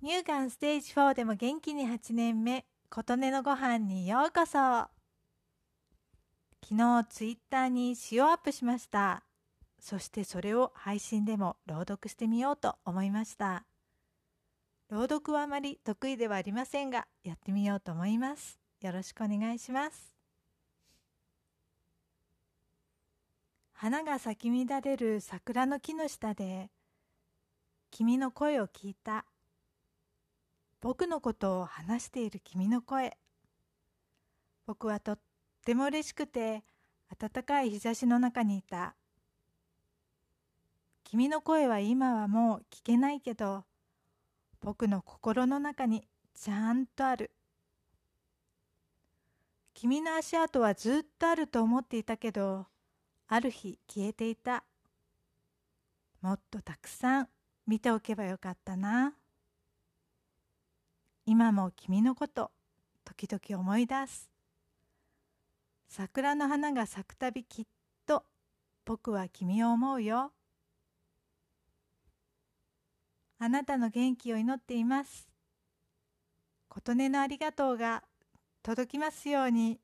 乳がんステージ4でも元気に8年目、琴音のご飯にようこそ。昨日ツイッターに詩をアップしました。そしてそれを配信でも朗読してみようと思いました。朗読はあまり得意ではありませんが、やってみようと思います。よろしくお願いします。花が咲き乱れる桜の木の下で、君の声を聞いた。僕のことを話している君の声。僕はとっても嬉しくて、暖かい日差しの中にいた。君の声は今はもう聞けないけど、僕の心の中にちゃんとある。君の足跡はずっとあると思っていたけど、ある日消えていた。もっとたくさん見ておけばよかったな。今も君のこと時々思い出す。桜の花が咲くたびきっと僕は君を思うよ。あなたの元気を祈っています。琴音のありがとうが届きますように。